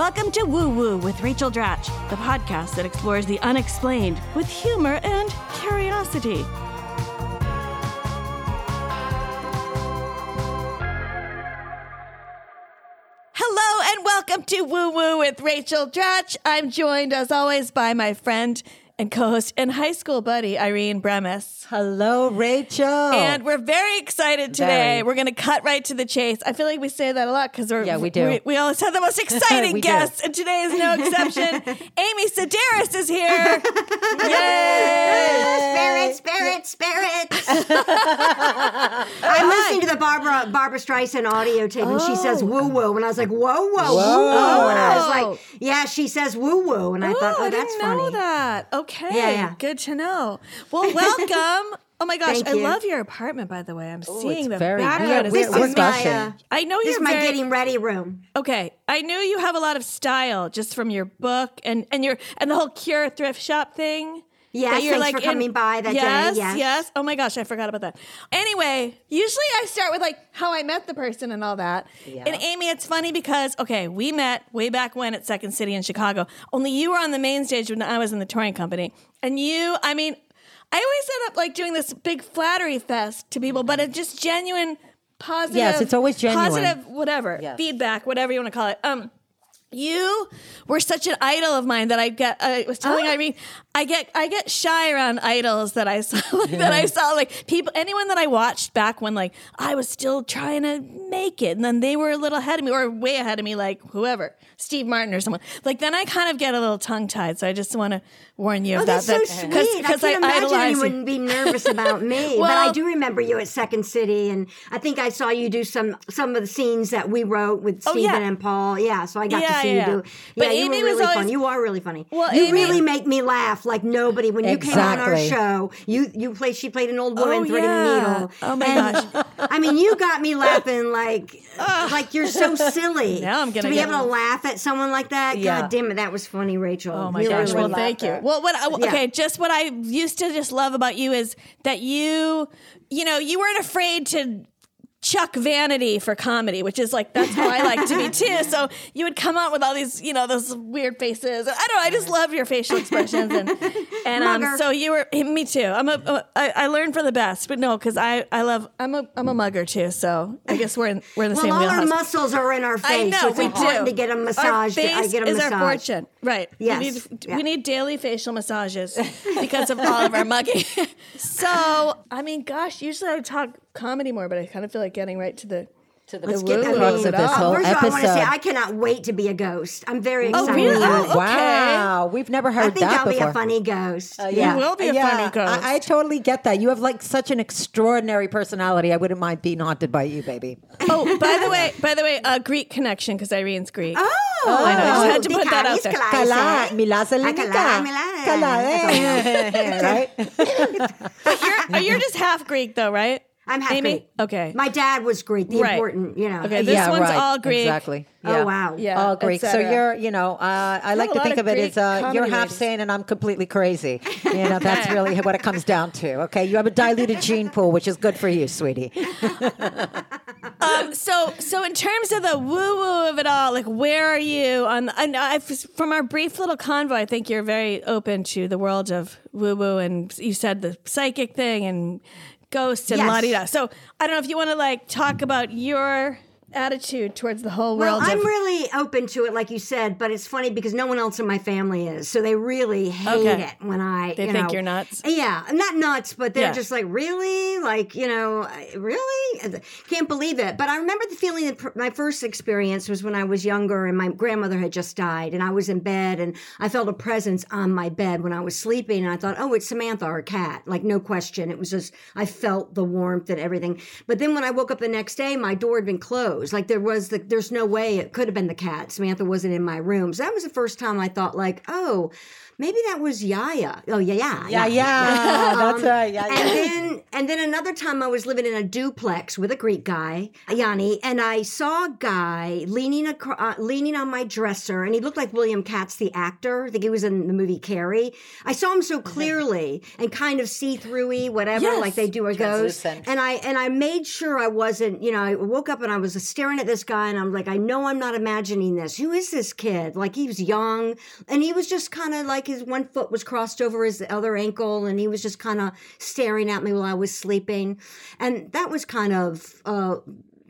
Welcome to Woo Woo with Rachel Dratch, the podcast that explores the unexplained with humor and curiosity. Hello and welcome to Woo Woo with Rachel Dratch. I'm joined as always by my friend and co-host and high school buddy Irene Bremis. Hello, Rachel. And we're very excited today. Very. We're going to cut right to the chase. I feel like we say that a lot because we're Yeah, we do. We, we always have the most exciting We do. guests, and today is no exception. Amy Sedaris is here. Yay! Spirits, spirits, spirits. I'm listening to the Barbara Barbara Streisand audio tape, and she says oh. woo woo, and I was like, whoa, whoa, whoa, whoa, and I was like, oh. yeah, she says woo woo, and I thought, oh, oh, I that's didn't know funny. that. Okay, Yeah, yeah. good to know. Well, welcome. Oh my gosh, Thank I you. love your apartment. By the way, I'm seeing it's the very- background. we're This is my, uh, I know this you're is my very, getting ready room. Okay, I knew you have a lot of style just from your book and and your and the whole cure thrift shop thing. Yes, you're thanks for coming by that day, yes, yes. yes. Oh my gosh, I forgot about that. Anyway, usually I start with like how I met the person and all that. And Amy, it's funny because okay, we met way back when at Second City in Chicago. Only you were on the main stage when I was in the touring company, and you, I mean, I always end up like doing this big flattery fest to people, but it's just genuine. Positive, Yes, it's always genuine. Positive, whatever, Yes. feedback, whatever you want to call it. Um, you were such an idol of mine that I get. Uh, I was telling Oh. Irene, I get I get shy around idols that I saw like that I saw like people anyone that I watched back when like I was still trying to make it, and then they were a little ahead of me or way ahead of me, like whoever Steve Martin or someone. Like then I kind of get a little tongue tied. So I just want to warn you Oh, of that. that's so that, sweet. I can't imagine you wouldn't be nervous about me. but Well- I do remember you at Second City, and I think I saw you do some some of the scenes that we wrote with Oh, Stephen yeah. and Paul. Yeah, so I got Yeah, yeah. you do. But Yeah, you Amy were was really always- fun. You are really funny. Well, you Amy- really make me laugh like nobody when you came on our show. You you played. She played an old woman Oh, threading yeah. a needle. Oh, my And, gosh. I mean, you got me laughing like like you're so silly. Now I'm gonna to be able to laugh at someone like that. Yeah. God damn it, that was funny, Rachel. Oh my You gosh! really Well, thank you. there. Well, what? I, Yeah. Okay, just what I used to just love about you is that you, you know, you weren't afraid to chuck vanity for comedy, which is like that's how I like to be too. So you would come out with all these, you know, those weird faces. I don't know. I just love your facial expressions and and um, so you were me too. I'm a, a I, I learned from the best, but no, because I I love I'm a I'm a mugger too. So I guess we're in we're in the Well, same all our muscles are in our face. I know so it's we important do. to get them Our massaged. face I get a is massage. our fortune, right? Yes, We need, yeah. we need daily facial massages because of all of our mugging. so, I mean, gosh, usually I would talk comedy more, but I kind of feel like getting right to the To the, Let's get- I crux of this whole First of all, I want to say. I cannot wait to be a ghost. I'm very excited. Oh, really? Oh, it. Wow, we've never heard I think I'll before. be a funny ghost. Uh, You will be a yeah, funny ghost. I, I totally get that. You have like such an extraordinary personality. I wouldn't mind being haunted by you, baby. Oh, by the way, by the way, uh, Greek connection because Irene's Greek. Oh, I know, I just had to put that out there. Kalais, Kala? Mila Ah, Kala, Kala, right? But you're, you're just half Greek though, right? I'm half Amy? Greek. Okay. My dad was Greek. The Right. important, you know. Okay, this yeah, one's right. all Greek. Exactly. Oh, Yeah. wow. Yeah, all et Greek. So you're, you know, uh, I like to think of of it as uh, you're half ladies. sane and I'm completely crazy. You know, that's really what it comes down to. Okay, you have a diluted gene pool, which is good for you, sweetie. Um, so, so in terms of the woo woo of it all, like where are you on? And I, from our brief little convo, I think you're very open to the world of woo woo, and you said the psychic thing and ghosts and Yes. la di da. So I don't know if you want to like talk about your attitude towards the whole world. Well. I'm of, really open to it, like you said, but it's funny because no one else in my family is, so they really hate Okay. it when I. They you think know- you're nuts? Yeah, not nuts, but they're Yeah. just like, really, like you know, really, can't believe it. But I remember the feeling that pr- my first experience was when I was younger and my grandmother had just died, and I was in bed and I felt a presence on my bed when I was sleeping, and I thought, oh, it's Samantha, our cat, like no question. It was just I felt the warmth and everything. But then when I woke up the next day, my door had been closed. Like there was the there's no way it could have been the cat. Samantha wasn't in my room. So that was the first time I thought like, oh, maybe that was Yaya. Oh yeah, yeah, Yeah, yeah. That's right. Yeah, and then and then another time I was living in a duplex with a Greek guy, Yanni, and I saw a guy leaning acro- uh, leaning on my dresser, and he looked like William Katt, the actor. I think he was in the movie Carrie. I saw him so clearly and kind of see throughy, whatever, Yes. like they do a ghost. And I and I made sure I wasn't. You know, I woke up and I was staring at this guy, and I'm like, I know I'm not imagining this. Who is this kid? Like he was young, and he was just kind of like his one foot was crossed over his other ankle, and he was just kind of staring at me while I was sleeping, and that was kind of. Uh,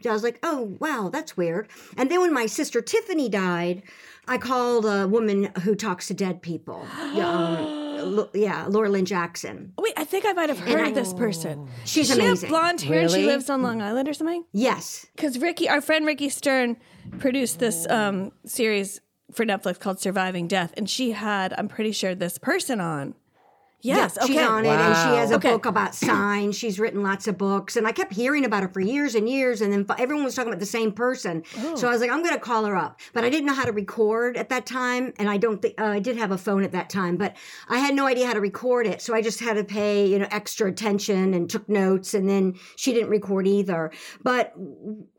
I was like, oh wow, that's weird. And then when my sister Tiffany died, I called a woman who talks to dead people. Yeah, um, yeah, Laura Lynne Jackson. Wait, I think I might have heard of this person. She's She has blonde hair. and She lives on Long Island or something. Yes. Because Ricki, our friend Ricki Stern, produced this um, series for Netflix called Surviving Death, and she had, I'm pretty sure, this person on. Yes. She's okay. on it, and she has a Okay. book about signs. She's written lots of books, and I kept hearing about her for years and years. And then everyone was talking about the same person, so I was like, I'm going to call her up. But I didn't know how to record at that time, and I don't think uh, I did have a phone at that time, but I had no idea how to record it. So I just had to pay, you know, extra attention and took notes. And then she didn't record either. But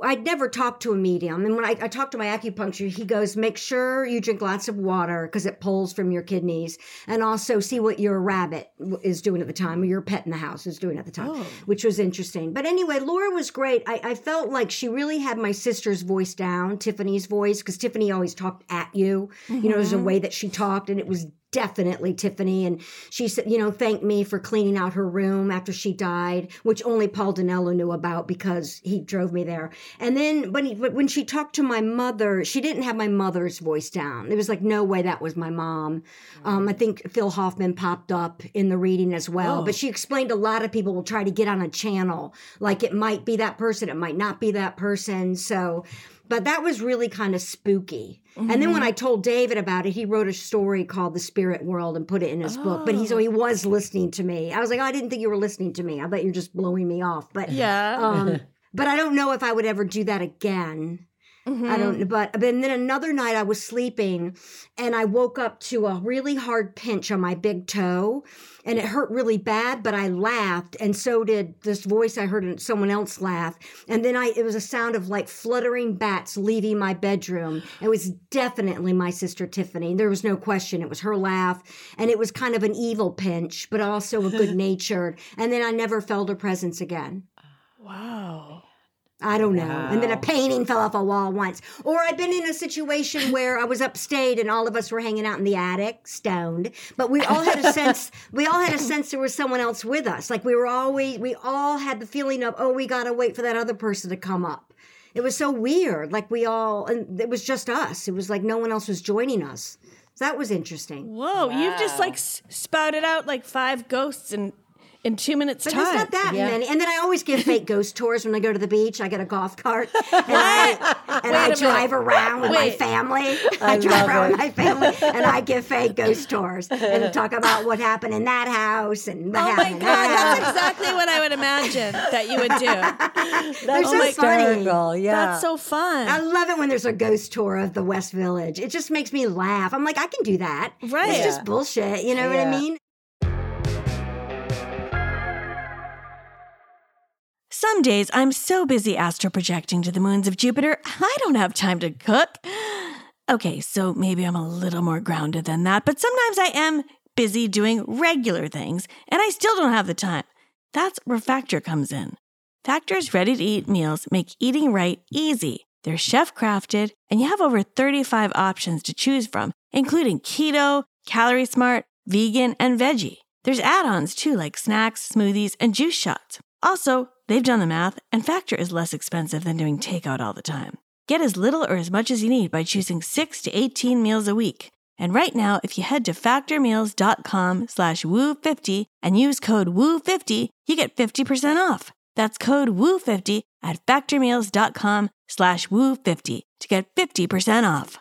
I'd never talked to a medium, and when I, I talked to my acupuncture, he goes, make sure you drink lots of water because it pulls from your kidneys, and also see what your rabbit w- is doing at the time, or your pet in the house is doing at the time, oh. which was interesting. But anyway, Laura was great. I, I felt like she really had my sister's voice down, Tiffany's voice, because Tiffany always talked at you. You know, there's a mm-hmm. way that she talked, and it was definitely Tiffany. And she said, you know, thanked me for cleaning out her room after she died, which only Paul Dinello knew about because he drove me there. And then when he, when she talked to my mother, she didn't have my mother's voice down. There was like no way that was my mom. Um, I think Phil Hoffman popped up in the reading as well. But she explained a lot of people will try to get on a channel, like it might be that person, it might not be that person. So. But that was really kind of spooky. And then when I told David about it, he wrote a story called The Spirit World and put it in his book. But he so he was listening to me. I was like, oh, I didn't think you were listening to me. I bet you're just blowing me off. But Yeah. um, but I don't know if I would ever do that again. I don't. Mm-hmm. But but then another night I was sleeping, and I woke up to a really hard pinch on my big toe, and it hurt really bad. But I laughed, and so did this voice I heard in someone else laugh. And then I it was a sound of like fluttering bats leaving my bedroom. It was definitely my sister Tiffany. There was no question. It was her laugh, and it was kind of an evil pinch, but also a good natured. and then I never felt her presence again. wow. I don't know. And then a painting fell off a wall once. Or I've been in a situation where I was upstate and all of us were hanging out in the attic, stoned. But we all had a sense we all had a sense there was someone else with us. Like we were always we all had the feeling of, oh, we gotta wait for that other person to come up. It was so weird. Like we all and it was just us. It was like no one else was joining us. So that was interesting. Whoa, you've just like s- spouted out like five ghosts in in two minutes But time. there's not that Yeah. many. And then I always give fake ghost tours when I go to the beach. I get a golf cart and I, and I drive minute. around with my family. I, drive around it. with my family and I give fake ghost tours and talk about what happened in that house and what Oh my god, that that's exactly what I would imagine that you would do. Oh They're so my funny. hysterical. Yeah. That's so fun. I love it when there's a ghost tour of the West Village. It just makes me laugh. I'm like, I can do that. Right. It's just bullshit. You know what I mean? Some days I'm so busy astro projecting to the moons of Jupiter, I don't have time to cook. Okay, so maybe I'm a little more grounded than that, but sometimes I am busy doing regular things and I still don't have the time. That's where Factor comes in. Factor's ready to eat meals make eating right easy. They're chef crafted, and you have over 35 options to choose from, including keto, calorie smart, vegan, and veggie. There's add ons too, like snacks, smoothies, and juice shots. Also, they've done the math, and Factor is less expensive than doing takeout all the time. Get as little or as much as you need by choosing 6 to 18 meals a week. And right now, if you head to factormeals.com slash woo50 and use code woo50, you get 50% off. That's code woo50 at factormeals.com slash woo50 to get 50% off.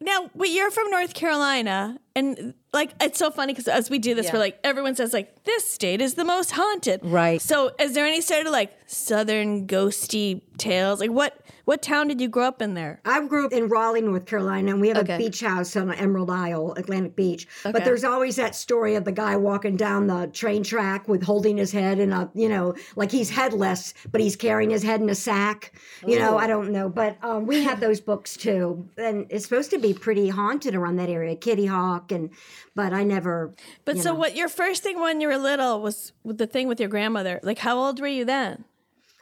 Now, but you're from North Carolina, and like it's so funny because as we do this, Yeah. we're like everyone says like this state is the most haunted, Right. So, is there any sort of like southern ghosty tales? Like what what town did you grow up in there? I grew up in Raleigh, North Carolina, and we have Okay. a beach house on Emerald Isle, Atlantic Beach. Okay. But there's always that story of the guy walking down the train track with holding his head in a, you know, like he's headless, but he's carrying his head in a sack. You know, I don't know. But um, we have those books too. And it's supposed to be pretty haunted around that area, Kitty Hawk. And, but I never. But so, know. what your first thing when you were little was with the thing with your grandmother? Like, how old were you then?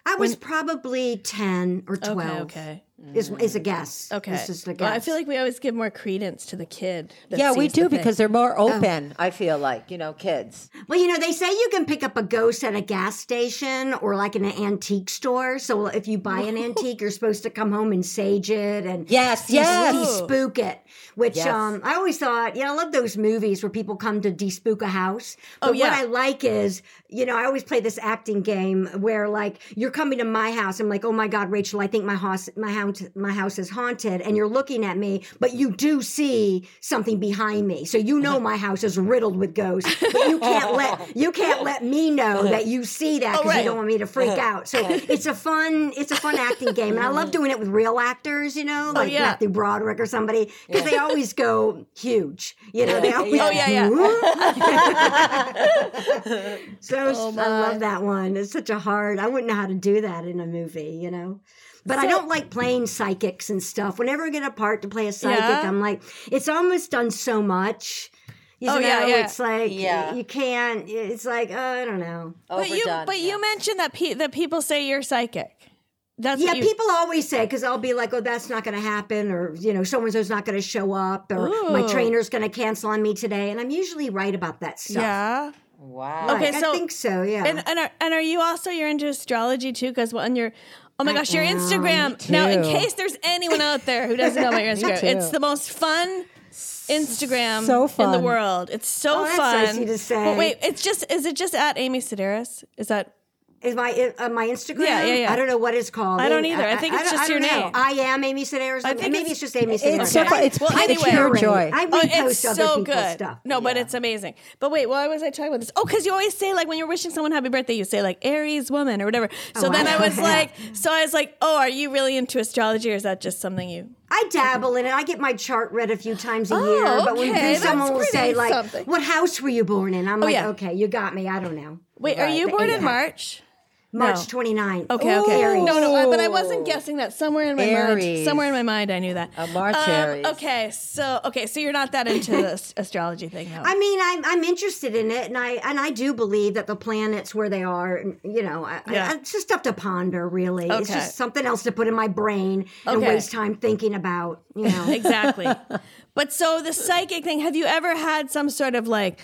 I was probably 10 or 12. Okay, okay, Is, is a guess. okay. It's just a Well. I feel like we always give more credence to the kid. that Yeah, we sees the do thing. because they're more open. I feel like you know, kids. Well, you know, they say you can pick up a ghost at a gas station or like in an antique store. So if you buy an antique, you're supposed to come home and sage it and Yes, yes. spook it. Which Yes. um, I always thought, you know, I love those movies where people come to despook a house. But Oh, yeah. what I like is, you know, I always play this acting game where like you're coming to my house. I'm like, oh my God, Rachel, I think my house, my house, my house is haunted, and mm. you're looking at me, but you do see something behind me, so you know uh-huh. my house is riddled with ghosts. But you can't let you can't let me know uh-huh. that you see that oh, because right. you don't want me to freak uh-huh. out. So it's a fun, it's a fun acting game, and I love mm. doing it with real actors You know, oh, like yeah. Matthew Broderick or somebody, because they always go huge. You know, they always Oh, yeah, yeah. so Oh, I love that one. It's such a hard. I wouldn't know how to do that in a movie, you know. But I don't like playing psychics and stuff. Whenever I get a part to play a psychic, Yeah? I'm like, it's almost done so much. You Oh, know, yeah, yeah. it's like Yeah. you can't. It's like uh, I don't know. But you, but yeah. you mentioned that pe- that people say you're psychic. That's Yeah, what you, people always say because I'll be like, "Oh, that's not going to happen," or you know, so and so's not going to show up, or my Ooh. trainer's going to cancel on me today, and I'm usually right about that stuff. Yeah. Wow. Like, Okay, so- I think so. Yeah. And and are, and are you also you're into astrology too? Because on your oh my I gosh, your am. Instagram. Now, in case there's anyone out there who doesn't know about your Instagram, it's the most fun Instagram So in the world. It's so Oh, that's fun. nice to say. But wait, it's just is it just at Amy Sedaris? Is that Is my uh, my Instagram? Yeah, yeah, yeah. I don't know what it's called. I don't either. I think it's don't- just I your know. name. I am Amy Sedaris. I think maybe it's- it's, just Amy Sedaris. It's so It's Well, it's anyway. pure joy. I Oh, it's other so people's good. stuff. No, but it's amazing. But wait, why was I talking about this? Oh, because you always say like when you're wishing someone happy birthday, you say like Aries woman or whatever. So Oh, then I I was like, so I was like, oh, are you really into astrology or is that just something you? I dabble in it. I get my chart read a few times a Oh, year. But when okay, that's someone will say like, something. "What house were you born in?" I'm like, Oh, yeah. "Okay, you got me. I don't know." Wait, are you born in March? March No. 29th. Okay, okay. Aries. No, no, I- but I wasn't guessing that. Somewhere in my mind, somewhere in my mind, I knew that. A March Um, Aries. Okay, so okay, so you're not that into this astrology thing, though. I mean, I'm I'm interested in it, and I and I do believe that the planets where they are, and, you know, I, Yeah. I, it's just stuff to ponder. Really, it's just something else to put in my brain and Okay. waste time thinking about. You know, exactly. but so the psychic thing, have you ever had some sort of like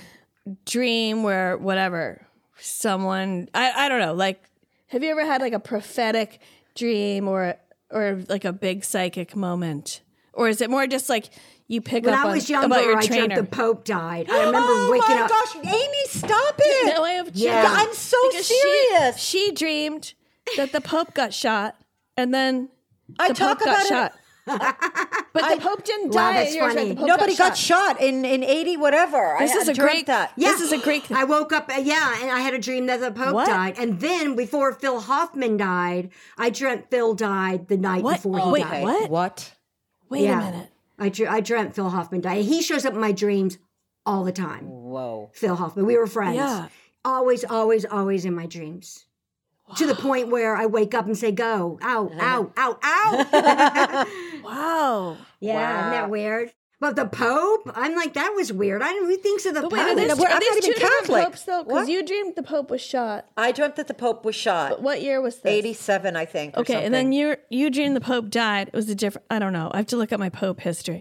dream where whatever someone I, I don't know, like have you ever had like a prophetic dream or or like a big psychic moment? Or is it more just like you pick when up I on, was younger, about your I dreamt trainer? the Pope died. I oh remember oh waking my up. gosh, Amy, stop it! No, I have Yeah. dreamed- I'm so because serious. She, she dreamed that the Pope got shot and then I the talk Pope got it. shot. but the Pope didn't Wow, die. that's You're right, funny. the Pope Nobody got shot in in eighty whatever. This I, is I a dreamt great- that. This is a great- thing. I woke up, uh, yeah, and I had a dream that the Pope What? died. And then before Phil Hoffman died, I dreamt Phil died the night What? before he Oh, wait, died. what? What? Wait Yeah. a minute. I, dr- I dreamt Phil Hoffman died. He shows up in my dreams all the time. Whoa. Phil Hoffman. We were friends. Yeah. Always, always, always in my dreams. To the point where I wake up and say, go, ow, ow, ow, ow. Wow. yeah, isn't that weird? But the Pope, I'm like, that was weird. I don't who thinks of the But Pope. wait, are these, I'm are not these two Catholic. popes though? Because you dreamed the Pope was shot. I dreamt that the Pope was shot. But What year was this? Eighty-seven, I think. or Okay, and then you you dreamed the Pope died. It was a different. I don't know. I have to look up my Pope history.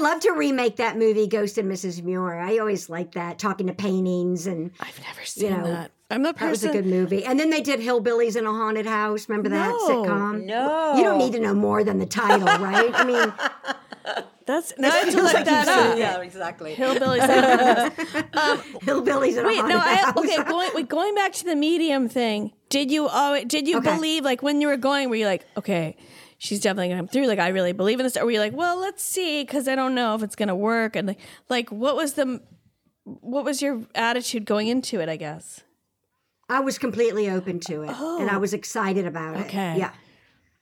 I'd love to remake that movie, Ghost and Mrs. Muir. I always liked that, talking to paintings and I've never seen know, that. I'm the person. that was a good movie. And then they did Hillbillies in a Haunted House. Remember that No, sitcom? no. You don't need to know more than the title, right? I mean, That's now I have to look that up. Yeah, exactly. Hillbillies. Um, Hillbillies in a Wait, Haunted no, I, House. okay. Going wait, going back to the medium thing. Did you always did you Okay. believe like when you were going? Were you like, okay, she's definitely gonna come through? Like I really believe in this. Or were you like, well, let's see, because I don't know if it's gonna work. And like, like, what was the what was your attitude going into it? I guess. I was completely open to it, and I oh. was excited about it. Oh. Okay. Yeah.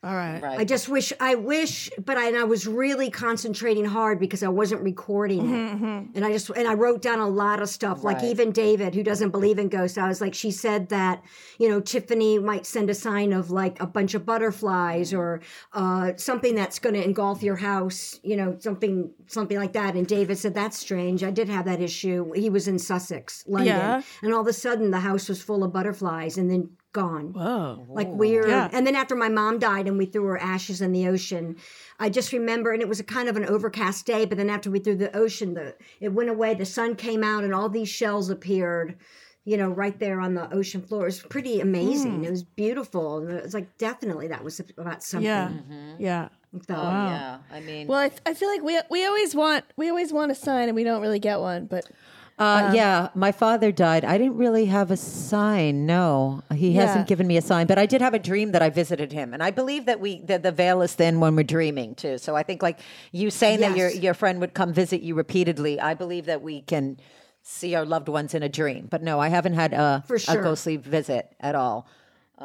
All right. I just wish, I wish, but I, and I was really concentrating hard because I wasn't recording it. And I just, and I wrote down a lot of stuff. Like even David, who doesn't believe in ghosts, I was like, she said that, you know, Tiffany might send a sign of like a bunch of butterflies or uh, something that's going to engulf your house, you know, something, something like that. And David said, that's strange. I did have that issue. He was in Sussex, London. Yeah. And all of a sudden the house was full of butterflies and then gone Whoa. like weird. Yeah. And then after my mom died and we threw her ashes in the ocean, I just remember, and it was a kind of an overcast day. But then after we threw the ocean, the it went away. The sun came out, and all these shells appeared. You know, right there on the ocean floor. It was pretty amazing. Mm. It was beautiful. And It was like definitely that was about something. Mm-hmm. Yeah. Yeah. Oh, so, Yeah, I mean, Well, I, I feel like we we always want we always want a sign and we don't really get one, but Uh, yeah, my father died. I didn't really have a sign. No, he Yeah. hasn't given me a sign. But I did have a dream that I visited him, and I believe that we that the veil is thin when we're dreaming too. So I think like you saying that your your friend would come visit you repeatedly. I believe that we can see our loved ones in a dream. But no, I haven't had a For a ghostly visit at all.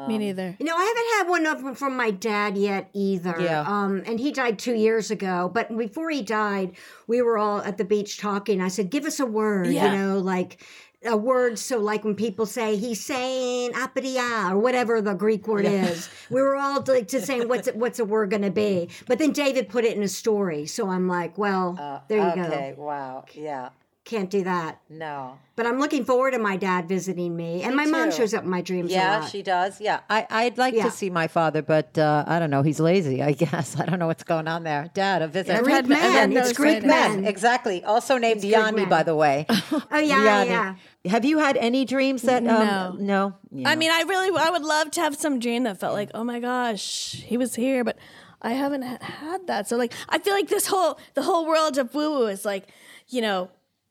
Me neither. You know, I haven't had one of them from my dad yet either. Yeah. Um, and he died two years ago. But before he died, we were all at the beach talking. I said, "Give us a word." Yeah. You know, like a word. So, like when people say he's saying apadia or whatever the Greek word is, we were all like just saying, "What's it, what's a word going to be?" But then David put it in a story, so I'm like, "Well, there you go. Okay, wow. Yeah. Can't do that." No. But I'm looking forward to my dad visiting me, and my mom shows up in my dreams a Yeah, lot. she does. Yeah, I, I'd like Yeah. to see my father, but uh, I don't know. He's lazy, I guess. I don't know what's going on there. Dad, a visit. I've Greek had- I've man. those It's Greek sightings. man. Exactly. Also named Greek Yanni, by the way. Oh yeah, Yanni. yeah. Have you had any dreams that? Um, no. Yeah. I mean, I really I would love to have some dream that felt like, oh my gosh, he was here, but I haven't had that. So like, I feel like this whole the whole world of woo woo is like, you know.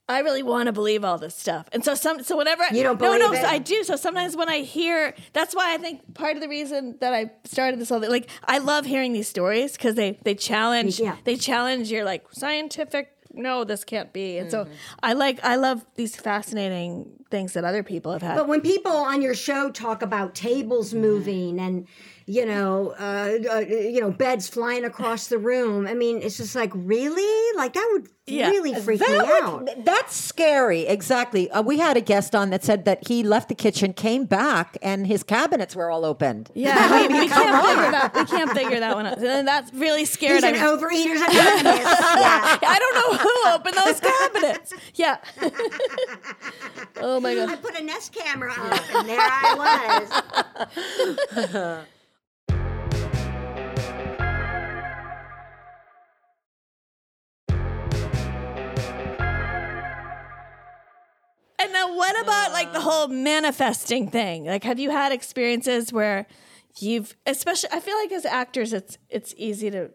I really want to believe all this stuff, and so some. So whenever I, You don't believe no, no, believe so? I do. So sometimes when I hear, that's why I think part of the reason that I started this whole thing, like I love hearing these stories because they they challenge Yeah. they challenge your like scientific. No, this can't be, and Mm-hmm. so I like I love these fascinating things that other people have had. But when people on your show talk about tables moving and you know, uh, uh, you know, beds flying across the room, I mean, it's just like really, like that would Yeah. really freak me That out. that's scary. Exactly. Uh, we had a guest on that said that he left the kitchen, came back, and his cabinets were all opened. Yeah, we, we can't figure that. We can't figure that one out. And that's really scared. He's I an mean, overeater's anonymous. yeah. I don't know who opened those cabinets. Yeah. oh my god. I put a Nest camera up, and there I was. What about like the uh. whole manifesting thing? Like, have you had experiences where you've, especially, I feel like as actors, it's it's easy to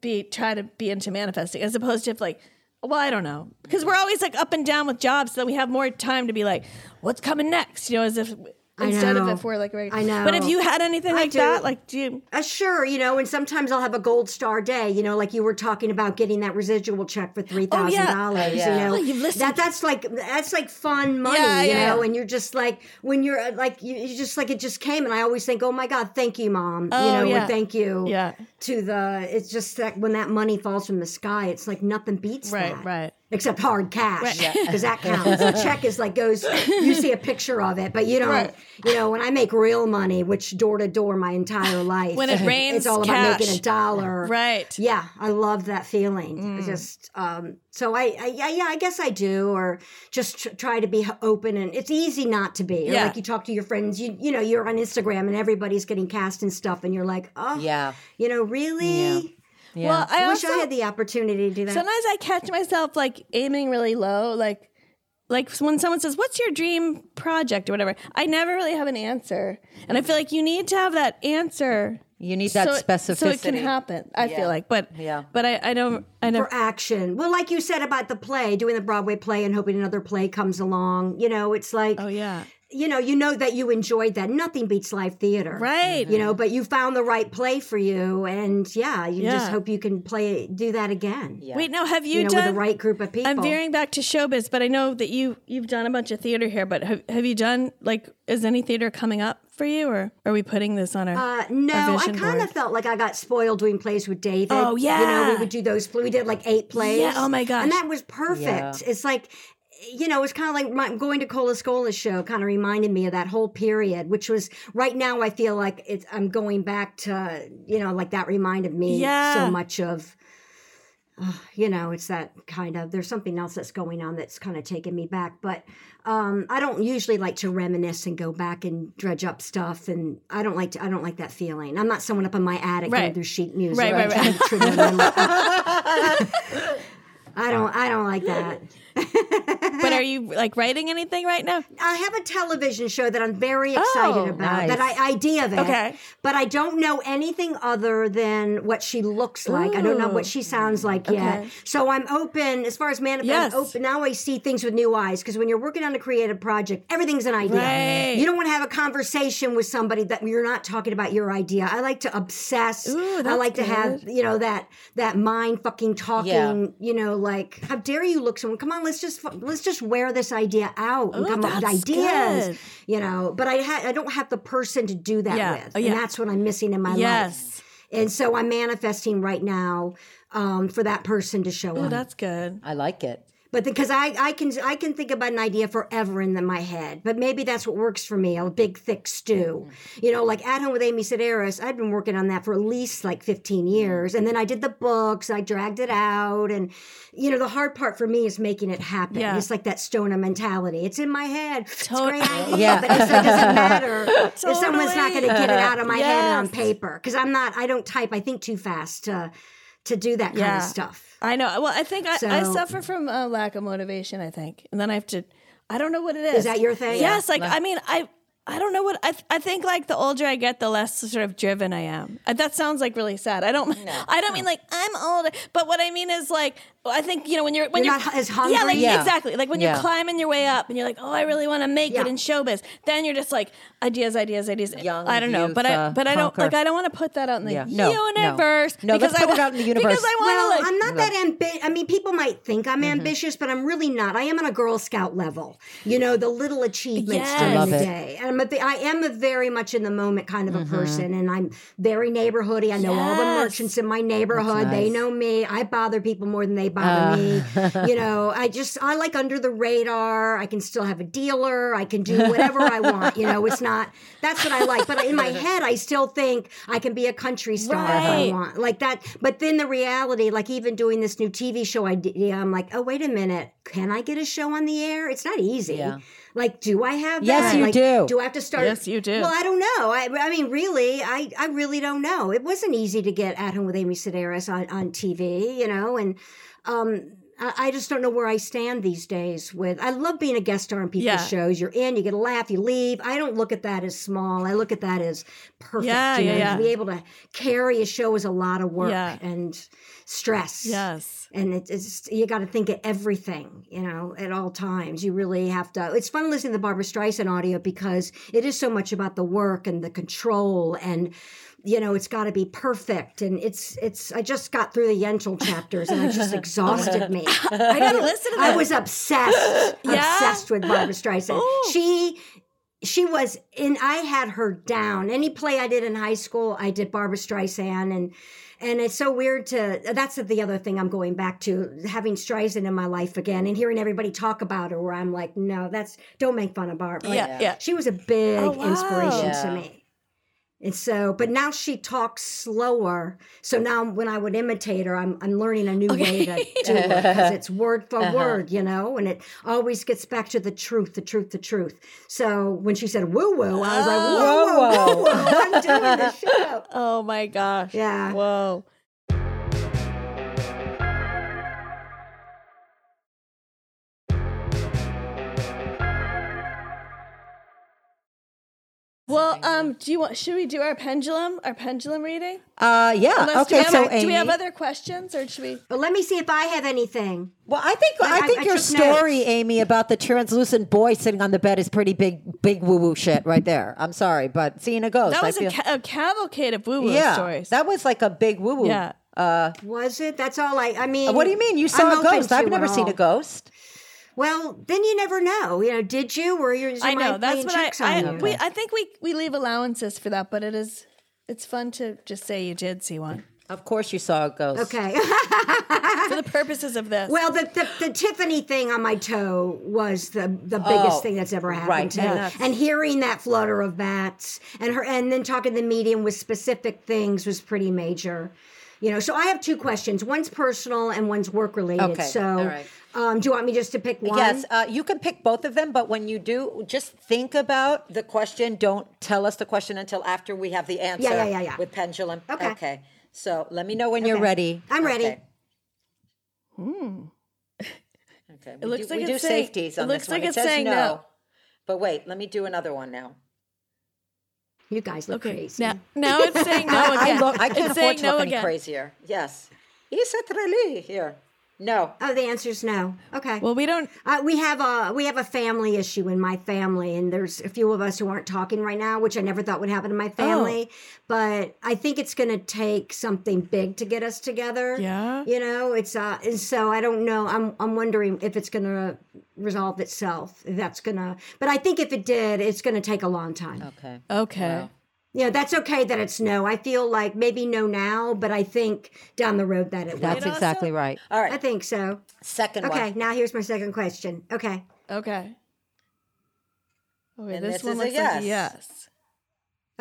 be try to be into manifesting as opposed to if like. Well, I don't know because we're always like up and down with jobs, so that we have more time to be like, "What's coming next?" You know, as if instead of know. it for like a regular. I know. But have you had anything I like do. that? Like, do you? Uh, sure, you know, and sometimes I'll have a gold star day, you know, like you were talking about getting that residual check for three thousand yeah. dollars. yeah. You know, Oh, you've listened that that's like that's like fun money, Yeah, you yeah, know, and you're just like when you're uh, like you, you just like it just came, and I always think, oh my god, thank you, mom, you Oh, know, yeah. or thank you, Yeah. to the. It's just that when that money falls from the sky, it's like nothing beats Right, that. right. Except hard cash, because that counts. a check is like goes. You see a picture of it, but you don't. Right. You know, when I make real money, which door to door my entire life, When it rains it's all about cash. making a dollar. Right. Yeah, I love that feeling. Mm. It's Just um, so I, I, yeah, yeah, I guess I do, or just tr- try to be open, and it's easy not to be. Or Yeah. like you talk to your friends, you, you know, you're on Instagram, and everybody's getting cast and stuff, and you're like, oh, Yeah. you know, really. Yeah. Well, I, I, wish also I had the opportunity to do that. sometimes I catch myself like aiming really low, like like when someone says, "What's your dream project?" or whatever. I never really have an answer, and I feel like you need to have that answer. You need that so it- specificity. so it can happen. I feel like, but Yeah. but I, I don't I don't. for action. Well, like you said about the play, doing the Broadway play and hoping another play comes along. You know, it's like, Oh yeah, you know, you know that you enjoyed that. Nothing beats live theater. right. You know, but you found the right play for you. And yeah, you just hope you can play, do that again. Wait, now have you, You know, done? with the right group of people. I'm veering back to showbiz, but I know that you you've done a bunch of theater here. But have have you done like is any theater coming up for you, or are we putting this on our? Uh, no, our I kind of felt like I got spoiled doing plays with David. Oh, yeah You know, we would do those. We did like eight plays. Yeah, oh my gosh. And that was perfect. Yeah. It's like, you know, it's kind of like my, going to Cole Escola's show kind of reminded me of that whole period, which was right now I feel like it's, I'm going back to, you know, like that reminded me Yeah. so much of, uh, you know, it's that kind of, there's something else that's going on that's kind of taking me back. But um, I don't usually like to reminisce and go back and dredge up stuff. And I don't like to, I don't like that feeling. I'm not someone up in my attic Right. going through sheet music. Right, right, right. to trigger them. I don't, I don't like that. But are you like writing anything right now? I have a television show that I'm very excited Oh, about. nice. That I idea of it. Okay. But I don't know anything other than what she looks like. I don't know what she sounds like yet. So I'm open as far as man. Yes. I'm open now. I see things with new eyes because when you're working on a creative project, everything's an idea. Right. You don't want to have a conversation with somebody that you're not talking about your idea. I like to obsess. Ooh, I like to have you know that that mind fucking talking. Yeah. You know, like how dare you look someone? Come on, let's just let's just wear this idea out and Ooh, come up with ideas. good. You know, but I ha- I don't have the person to do that Yeah. with, Oh, yeah. and that's what I'm missing in my Yes. life. And so I'm manifesting right now um, for that person to show Oh, up. that's good. I like it. But because I, I can I can think about an idea forever in the, my head, but maybe that's what works for me. A big thick stew, mm-hmm. you know, like at home with Amy Sedaris. I'd been working on that for at least like fifteen years, and mm-hmm. then I did the books. I dragged it out, and you know, the hard part for me is making it happen. Yeah. It's like that stoner mentality. It's in my head. It's a great idea, Yeah. but it's, it doesn't matter if someone's not going to get it out of my head and on paper because I'm not. I don't type. I think too fast to to do that kind Yeah. of stuff. I know. Well, I think I, I suffer from a lack of motivation. I think, and then I have to. I don't know what it is. Is that your thing? Yes. Like I mean, I. I don't know what I. I think like the older I get, the less sort of driven I am. Uh, That sounds like really sad. I don't. I don't mean like I'm older, but what I mean is like I think you know when you're when You're you're, not as Yeah, like Yeah. exactly. Like when Yeah. you're climbing your way up and you're like, oh, I really want to make Yeah. it in showbiz. Then you're just like ideas, ideas, ideas. Young I don't know, youth, but I uh, but I don't conquer. like I don't want to put that out in the Yeah. No, no. universe. No, let's because I put it out in the universe. Because I want Well, to like. I'm not that ambitious. I mean, people might think I'm Mm-hmm. ambitious, but I'm really not. I am on a Girl Scout level. You know, the little achievements Yes. during I love the it. day. And I'm a, ve- I am a very much in the moment kind of Mm-hmm. a person, and I'm very neighborhoody. I know all the merchants in my neighborhood. They know me. I bother people more than they bother Uh. me. You know, I just I like under the radar. I can still have a dealer. I can do whatever I want. You know, it's not. That's what I like. But in my head, I still think I can be a country star if I want like that. But then the reality, like even doing this new TV show idea, I'm like, oh wait a minute, can I get a show on the air? It's not easy. Yeah. Like, do I have Yes, that? you Like, do. Do I have to start? Yes, you do. Well, I don't know. I, I mean, really, I, I really don't know. It wasn't easy to get at home with Amy Sedaris on, on TV, you know, and um, I just don't know where I stand these days with I love being a guest star on people's Yeah. shows. You're in, you get a laugh, you leave. I don't look at that as small. I look at that as perfect. Yeah, you yeah, know, yeah. To be able to carry a show is a lot of work Yeah. and stress. Yes. And it, it's you got to think of everything, you know, at all times. You really have to. It's fun listening to Barbara Streisand audio because it is so much about the work and the control and you know it's got to be perfect and it's it's i just got through the yentl chapters and it just exhausted me I gotta listen to I was obsessed, Yeah? obsessed with Barbara Streisand. Ooh. She, she was in. I had her down. Any play I did in high school, I did Barbara Streisand, and and it's so weird to. That's the other thing I'm going back to having Streisand in my life again and hearing everybody talk about her. Where I'm like, no, that's don't make fun of Barbara. Yeah, yeah. She was a big Oh, wow. inspiration to me. And so, but now she talks slower. So now when I would imitate her, I'm, I'm learning a new way to do it because it's word for uh-huh. word, you know, and it always gets back to the truth, the truth, the truth. So when she said woo woo, I was like, whoa, whoa, whoa, whoa, I'm doing the show. Oh my gosh. Yeah. Whoa. Well, um, do you want? Should we do our pendulum? Our pendulum reading? Uh, yeah. Unless- do okay. we have, So, do we have other questions, or should we? But let me see if I have anything. Well, I think I- I, think I your took story, notes. Amy, about the translucent boy sitting on the bed is pretty big, big woo woo shit right there. I'm sorry, but seeing a ghost, That I was a, ca- a cavalcade of woo woo yeah, stories. that was like a big woo woo. yeah. Was it? That's all I, I mean. What do you mean? You I'm saw a open ghost? I've never seen a ghost. Well, then you never know. You know, did you? Or you're, is your I know. That's what I. on I, we, I think we we leave allowances for that, but it is it's fun to just say you did see one Of course, you saw a ghost. Okay. for the purposes of this. Well, the, the the Tiffany thing on my toe was the the biggest Oh, thing that's ever happened right. to me. Yeah. And hearing that flutter of bats and her and then talking to the medium with specific things was pretty major. You know, so I have two questions. One's personal and one's work related. Okay, So, all right. um, do you want me just to pick one? Yes, uh, you can pick both of them, but when you do, just think about the question. Don't tell us the question until after we have the answer. yeah, yeah, yeah. With pendulum. Okay. Okay. So let me know when you're ready. I'm ready. Okay. Okay. It looks do, like we do it's saying- safeties it on looks this one. like it it's says saying no. no. But wait, let me do another one now. You guys look okay. crazy. Now, now it's saying no again. I look. I can't it's afford saying to no look any crazier. Yes. Is it really here? No. Oh, the is no. Okay. Well, we don't. Uh, we have a we have a family issue in my family, and there's a few of us who aren't talking right now, which I never thought would happen in my family. But I think it's going to take something big to get us together. Yeah. you know, it's uh, and so I don't know. I'm I'm wondering if it's going to resolve itself. That's gonna, but I think if it did, it's going to take a long time. Okay. Okay. Yeah, that's okay that it's no. I feel like maybe no now, but I think down the road that it will. That's exactly right. All right. I think so. Second Okay, one. now here's my second question. Okay. Okay. Okay. And this, this one is a looks like a yes. yes.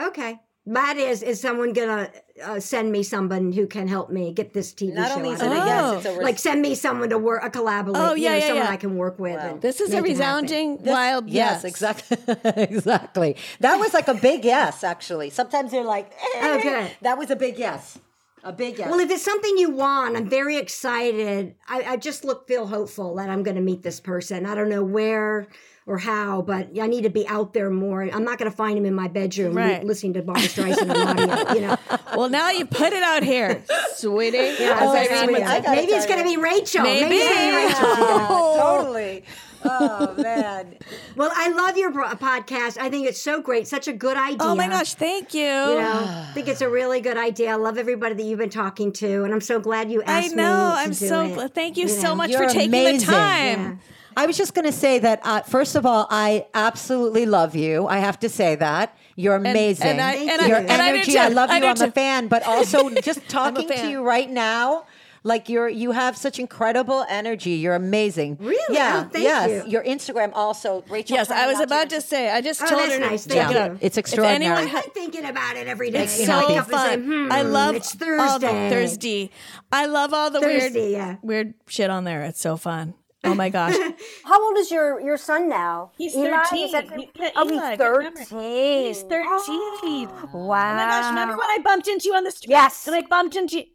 Okay. That is, is someone gonna uh, send me someone who can help me get this TV Not show? only is it Oh. yes, it's a res- like send me someone to work a collaborator. Oh, you know, yeah, someone yeah. I can work with. Wow. and This is a make it resounding This- wild yes, yes. exactly, exactly. That was like a big yes. Actually, sometimes they're like, eh. Okay. That was a big yes, a big yes. Well, if it's something you want, I'm very excited. I, I just look feel hopeful that I'm going to meet this person. I don't know where or how, but I need to be out there more. I'm not going to find him in my bedroom Right. listening to Barbara Streisand on audio. You know, Well, now you put it out here, sweetie. yeah, Oh, it's like, sweetie, I maybe it's going to be Rachel. Maybe. it's gonna be Rachel. totally. Oh man. Well, I love your bro- podcast. I think it's so great. Such a good idea. Oh my gosh, thank you. You know, I think it's a really good idea. I love everybody that you've been talking to, and I'm so glad you I asked me. I know. to I'm do so it. Thank you, You so know. much You're for taking amazing. the time. Yeah. I was just going to say that uh, first of all, I absolutely love you. I have to say that you're amazing. and I- and I- your and I do energy, too. I love you. do I'm a fan, but also just talking to you right now. Like you're, you have such incredible energy. You're amazing. Really? Yeah. Oh, thank yes. you. Your Instagram also, Rachel. Yes, I was about to say. I just Oh, told that's her. to nice. Thank it you. It's extraordinary. anyone I'm ha- thinking about it every day. it's so wake up and say, fun. hmm, I love it's all the Thursday. Thursday. I love all the Thursday, weird, yeah. weird shit on there. It's so fun. Oh my gosh. How old is your your son now? He's Eli? 13. Is that- He- yeah, oh, Eli, he's 13. He's 13. Wow. Oh my gosh, remember when I bumped into you on the street? Yes. And I bumped into you.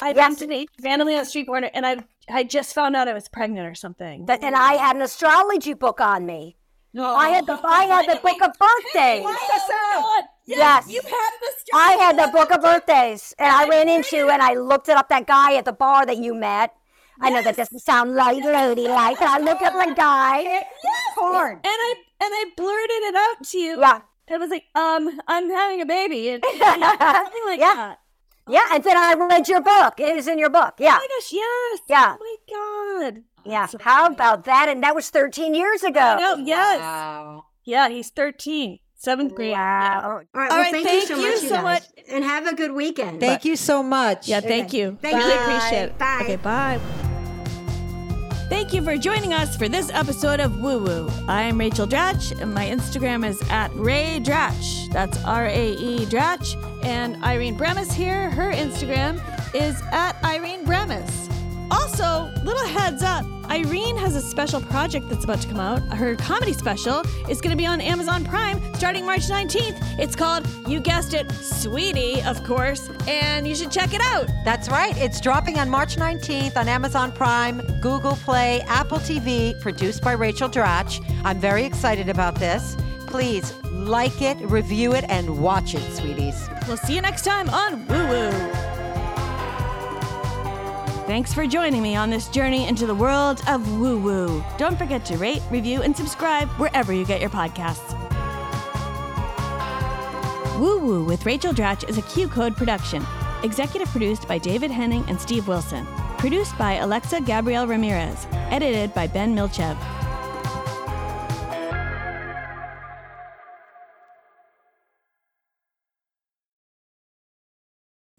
I Yes. yes. randomly on the street corner, and I I just found out I was pregnant or something. That, and I had an astrology book on me. No. I had the I had the book of birthdays. Yes. you had this. I had the book of birthdays, and I ran into and I looked it up that guy at the bar that you met. I know that doesn't sound like lady like, but I looked up the guy. Porn. and I and I blurted it out to you. Yeah. I was like, um, I'm having a baby, and something like Yeah. that. Yeah, and then I read your book. It is in your book. Yeah. Oh my gosh, yes. Yeah. Oh my god. Yeah. How about that? And that was 13 years ago. No, yes. Wow. Yeah, he's 13, seventh grade. Wow. All right. Well, right, thank, thank you so you much, you so guys. much. and have a good weekend. Thank you so much. Yeah, thank you. Thank really you. appreciate it. Bye. Okay, bye. Thank you for joining us for this episode of Woo Woo. I'm Rachel Dratch, and my Instagram is at Rae Dratch. That's R A E Dratch. And Irene Bremis here, her Instagram is at Irene Bremis. Also, little heads up Irene has a special project that's about to come out. Her comedy special is going to be on Amazon Prime starting March 19th. It's called, you guessed it, Sweetie, of course, and you should check it out. That's right. It's dropping on March 19th on Amazon Prime, Google Play, Apple TV, produced by Rachel Dratch. I'm very excited about this. Please like it, review it, and watch it, sweeties. We'll see you next time on Woo Woo. Thanks for joining me on this journey into the world of woo woo. Don't forget to rate, review, and subscribe wherever you get your podcasts. Woo Woo with Rachel Dratch is a Q Code production. Executive produced by David Henning and Steve Wilson. Produced by Alexa Gabrielle Ramirez. Edited by Ben Milchev.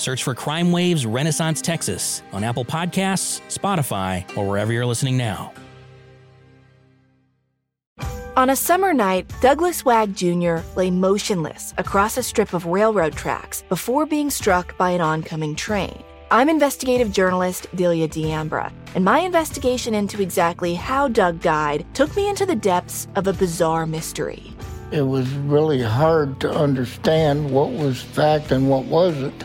Search for Crime Waves Renaissance Texas on Apple Podcasts, Spotify, or wherever you're listening now. On a summer night, Douglas Wag Jr. lay motionless across a strip of railroad tracks before being struck by an oncoming train. I'm investigative journalist Delia D'Ambra, and my investigation into exactly how Doug died took me into the depths of a bizarre mystery. It was really hard to understand what was fact and what wasn't.